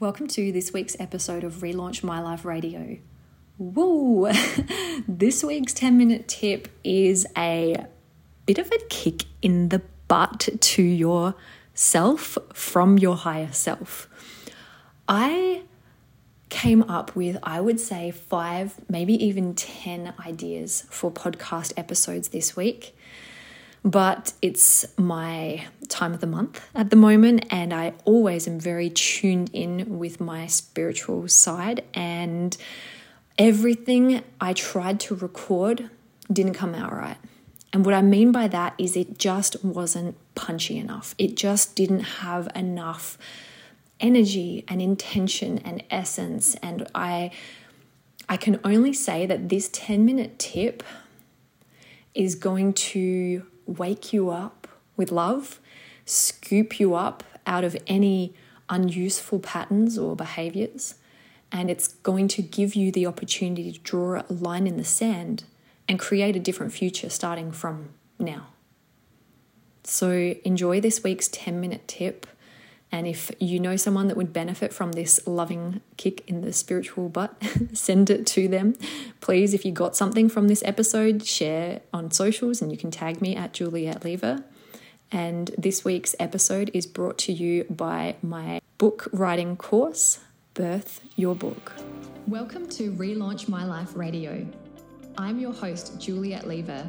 Welcome to this week's episode of Relaunch My Life Radio. Woo! this week's 10 minute tip is a bit of a kick in the butt to yourself from your higher self. I came up with, I would say, five, maybe even 10 ideas for podcast episodes this week but it's my time of the month at the moment, and I always am very tuned in with my spiritual side. And everything I tried to record didn't come out right. And what I mean by that is it just wasn't punchy enough. It just didn't have enough energy and intention and essence. And I I can only say that this 10 minute tip is going to wake you up with love, scoop you up out of any unuseful patterns or behaviors, and it's going to give you the opportunity to draw a line in the sand and create a different future starting from now. So, enjoy this week's 10 minute tip. And if you know someone that would benefit from this loving kick in the spiritual butt, send it to them. Please, if you got something from this episode, share on socials and you can tag me at Juliet Lever. And this week's episode is brought to you by my book writing course, Birth Your Book. Welcome to Relaunch My Life Radio. I'm your host, Juliet Lever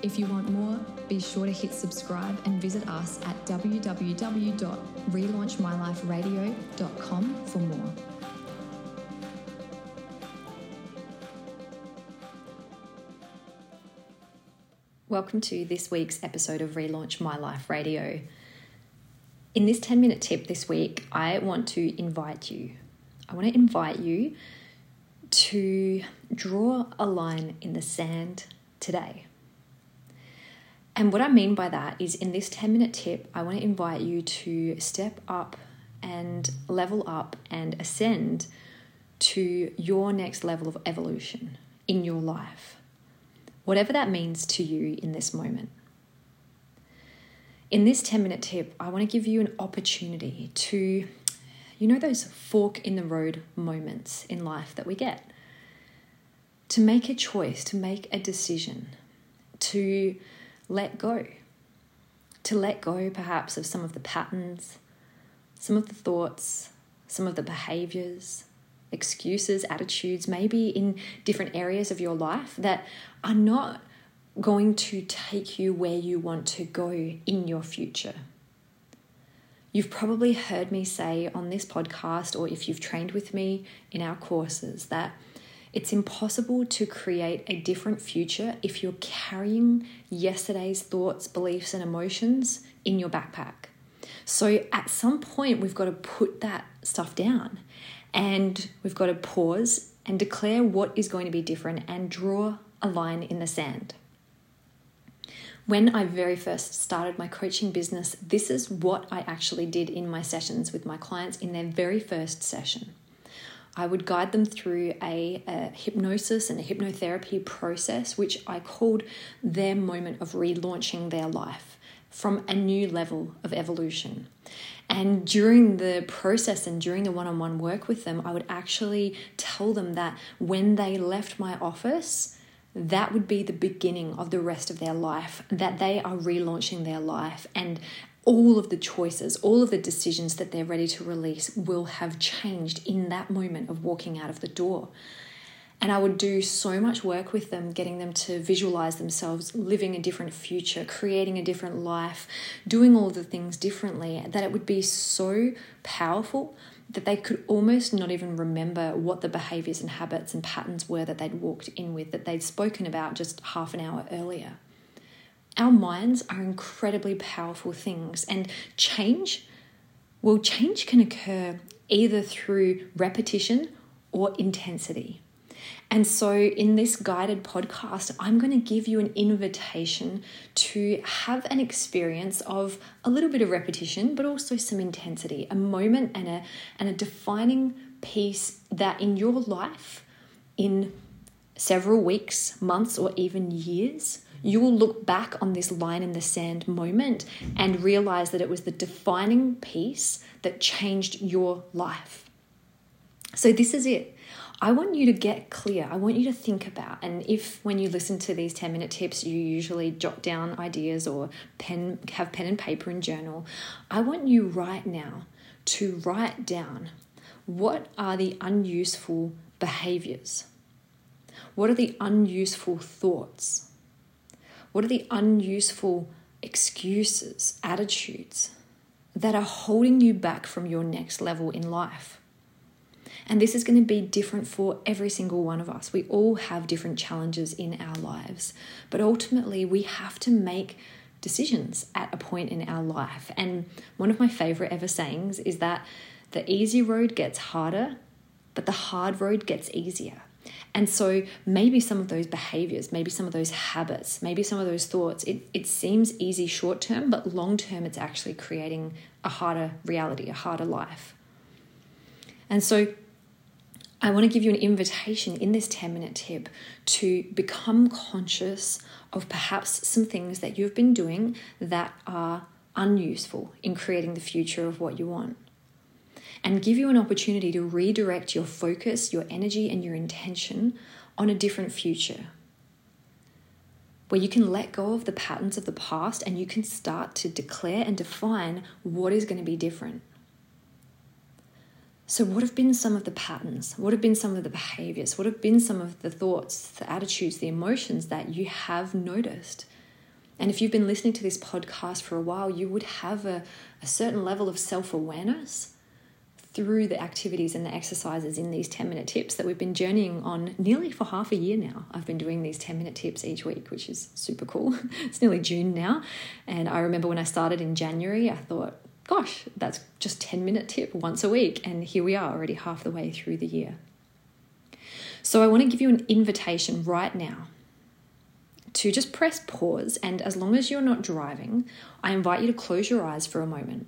If you want more, be sure to hit subscribe and visit us at www.relaunchmyliferadio.com for more. Welcome to this week's episode of Relaunch My Life Radio. In this 10 minute tip this week, I want to invite you. I want to invite you to draw a line in the sand today. And what I mean by that is in this 10 minute tip, I want to invite you to step up and level up and ascend to your next level of evolution in your life, whatever that means to you in this moment. In this 10 minute tip, I want to give you an opportunity to, you know, those fork in the road moments in life that we get, to make a choice, to make a decision, to let go. To let go, perhaps, of some of the patterns, some of the thoughts, some of the behaviors, excuses, attitudes, maybe in different areas of your life that are not going to take you where you want to go in your future. You've probably heard me say on this podcast, or if you've trained with me in our courses, that it's impossible to create a different future if you're carrying yesterday's thoughts, beliefs, and emotions in your backpack. So at some point, we've got to put that stuff down and we've got to pause and declare what is going to be different and draw a line in the sand. When I very first started my coaching business, this is what I actually did in my sessions with my clients in their very first session. I would guide them through a, a, hypnosis and a hypnotherapy process, which I called their moment of relaunching their life from a new level of evolution. And during the process and during the one on one work with them, I would actually tell them that when they left my office, that would be the beginning of the rest of their life, that they are relaunching their life and all of the choices, all of the decisions that they're ready to release will have changed in that moment of walking out of the door. And I would do so much work with them, getting them to visualize themselves living a different future, creating a different life, doing all the things differently, that it would be so powerful that they could almost not even remember what the behaviors and habits and patterns were that they'd walked in with, that they'd spoken about just half an hour earlier our minds are incredibly powerful things, and change, well, change can occur either through repetition or intensity. And so, in this guided podcast, I'm going to give you an invitation to have an experience of a little bit of repetition, but also some intensity, a moment and a, and a defining piece that in your life, in several weeks, months, or even years, you will look back on this line in the sand moment and realize that it was the defining piece that changed your life. So, this is it. I want you to get clear. I want you to think about, and if when you listen to these 10 minute tips, you usually jot down ideas or pen, have pen and paper and journal, I want you right now to write down what are the unuseful behaviors? What are the unuseful thoughts? What are the unuseful excuses, attitudes that are holding you back from your next level in life? And this is going to be different for every single one of us. We all have different challenges in our lives, but ultimately, we have to make decisions at a point in our life. And one of my favorite ever sayings is that the easy road gets harder, but the hard road gets easier. And so maybe some of those behaviors, maybe some of those habits, maybe some of those thoughts, it, it seems easy short term, but long term, it's actually creating a harder reality, a harder life. And so I want to give you an invitation in this 10 minute tip to become conscious of perhaps some things that you've been doing that are unuseful in creating the future of what you want. And give you an opportunity to redirect your focus, your energy, and your intention on a different future. Where you can let go of the patterns of the past and you can start to declare and define what is going to be different. So, what have been some of the patterns? What have been some of the behaviors? What have been some of the thoughts, the attitudes, the emotions that you have noticed? And if you've been listening to this podcast for a while, you would have a, a certain level of self awareness through the activities and the exercises in these 10 minute tips that we've been journeying on nearly for half a year now. I've been doing these 10 minute tips each week, which is super cool. it's nearly June now. And I remember when I started in January, I thought, gosh, that's just 10 minute tip once a week. And here we are already half the way through the year. So I want to give you an invitation right now to just press pause. And as long as you're not driving, I invite you to close your eyes for a moment.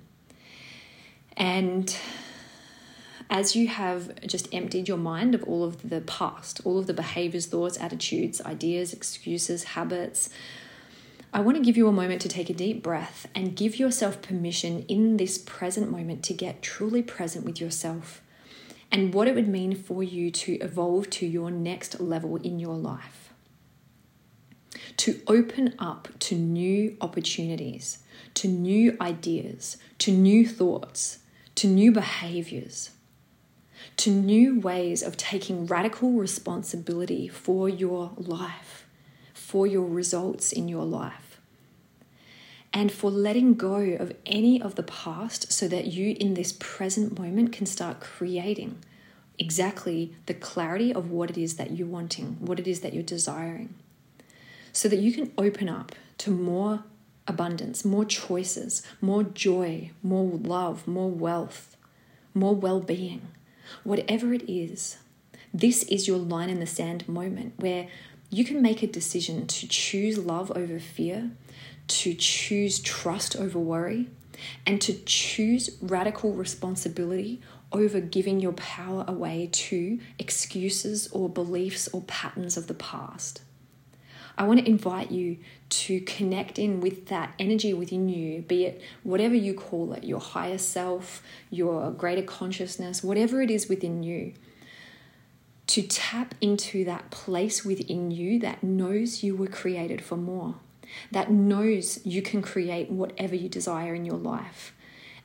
And as you have just emptied your mind of all of the past, all of the behaviors, thoughts, attitudes, ideas, excuses, habits, I want to give you a moment to take a deep breath and give yourself permission in this present moment to get truly present with yourself and what it would mean for you to evolve to your next level in your life. To open up to new opportunities, to new ideas, to new thoughts, to new behaviors, to new ways of taking radical responsibility for your life for your results in your life. And for letting go of any of the past so that you, in this present moment, can start creating exactly the clarity of what it is that you're wanting, what it is that you're desiring. So that you can open up to more abundance, more choices, more joy, more love, more wealth, more well being, whatever it is. This is your line in the sand moment where you can make a decision to choose love over fear, to choose trust over worry, and to choose radical responsibility over giving your power away to excuses or beliefs or patterns of the past. I want to invite you to connect in with that energy within you, be it whatever you call it, your higher self, your greater consciousness, whatever it is within you to tap into that place within you that knows you were created for more, that knows you can create whatever you desire in your life,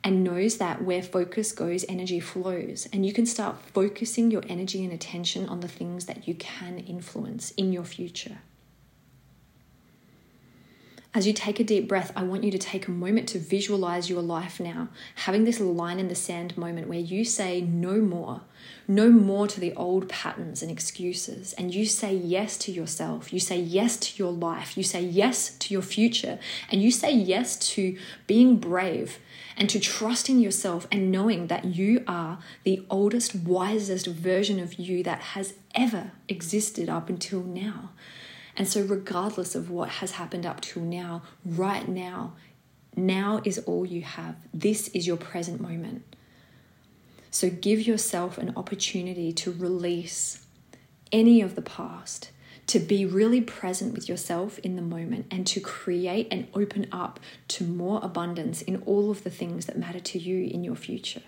and knows that where focus goes, energy flows. And you can start focusing your energy and attention on the things that you can influence in your future. As you take a deep breath, I want you to take a moment to visualize your life now, having this line in the sand moment where you say no more, no more to the old patterns and excuses, and you say yes to yourself. You say yes to your life. You say yes to your future, and you say yes to being brave and to trusting yourself and knowing that you are the oldest, wisest version of you that has ever existed up until now. And so, regardless of what has happened up till now, right now, now is all you have. This is your present moment. So, give yourself an opportunity to release any of the past, to be really present with yourself in the moment, and to create and open up to more abundance in all of the things that matter to you in your future.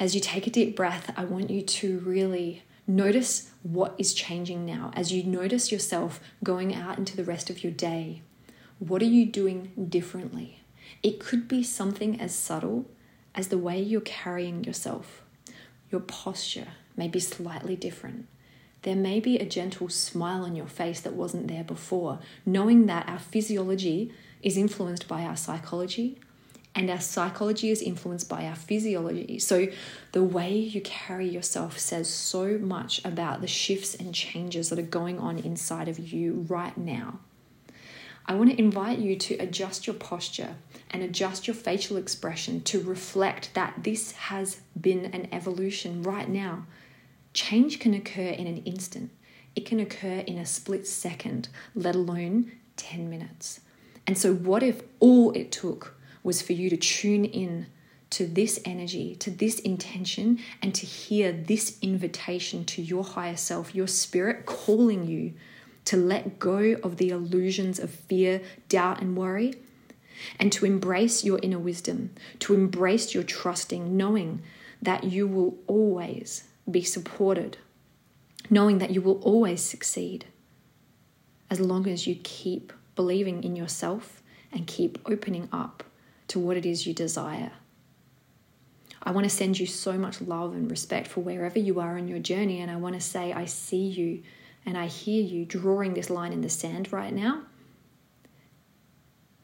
As you take a deep breath, I want you to really Notice what is changing now as you notice yourself going out into the rest of your day. What are you doing differently? It could be something as subtle as the way you're carrying yourself. Your posture may be slightly different. There may be a gentle smile on your face that wasn't there before, knowing that our physiology is influenced by our psychology, and our psychology is influenced by our physiology. So, the way you carry yourself says so much about the shifts and changes that are going on inside of you right now. I want to invite you to adjust your posture and adjust your facial expression to reflect that this has been an evolution right now. Change can occur in an instant, it can occur in a split second, let alone 10 minutes. And so, what if all it took was for you to tune in to this energy, to this intention, and to hear this invitation to your higher self, your spirit calling you to let go of the illusions of fear, doubt, and worry, and to embrace your inner wisdom, to embrace your trusting, knowing that you will always be supported, knowing that you will always succeed as long as you keep believing in yourself and keep opening up to what it is you desire. I want to send you so much love and respect for wherever you are in your journey. And I want to say, I see you and I hear you drawing this line in the sand right now.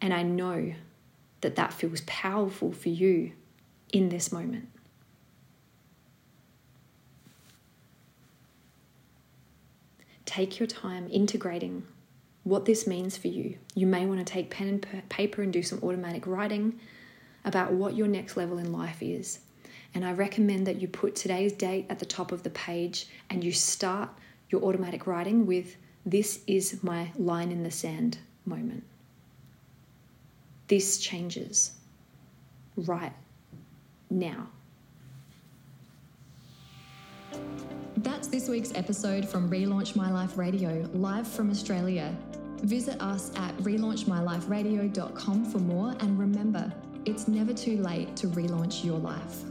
And I know that that feels powerful for you in this moment. Take your time integrating what this means for you. You may want to take pen and paper and do some automatic writing about what your next level in life is. And I recommend that you put today's date at the top of the page and you start your automatic writing with This is my line in the sand moment. This changes right now. That's this week's episode from Relaunch My Life Radio, live from Australia. Visit us at relaunchmyliferadio.com for more and remember, it's never too late to relaunch your life.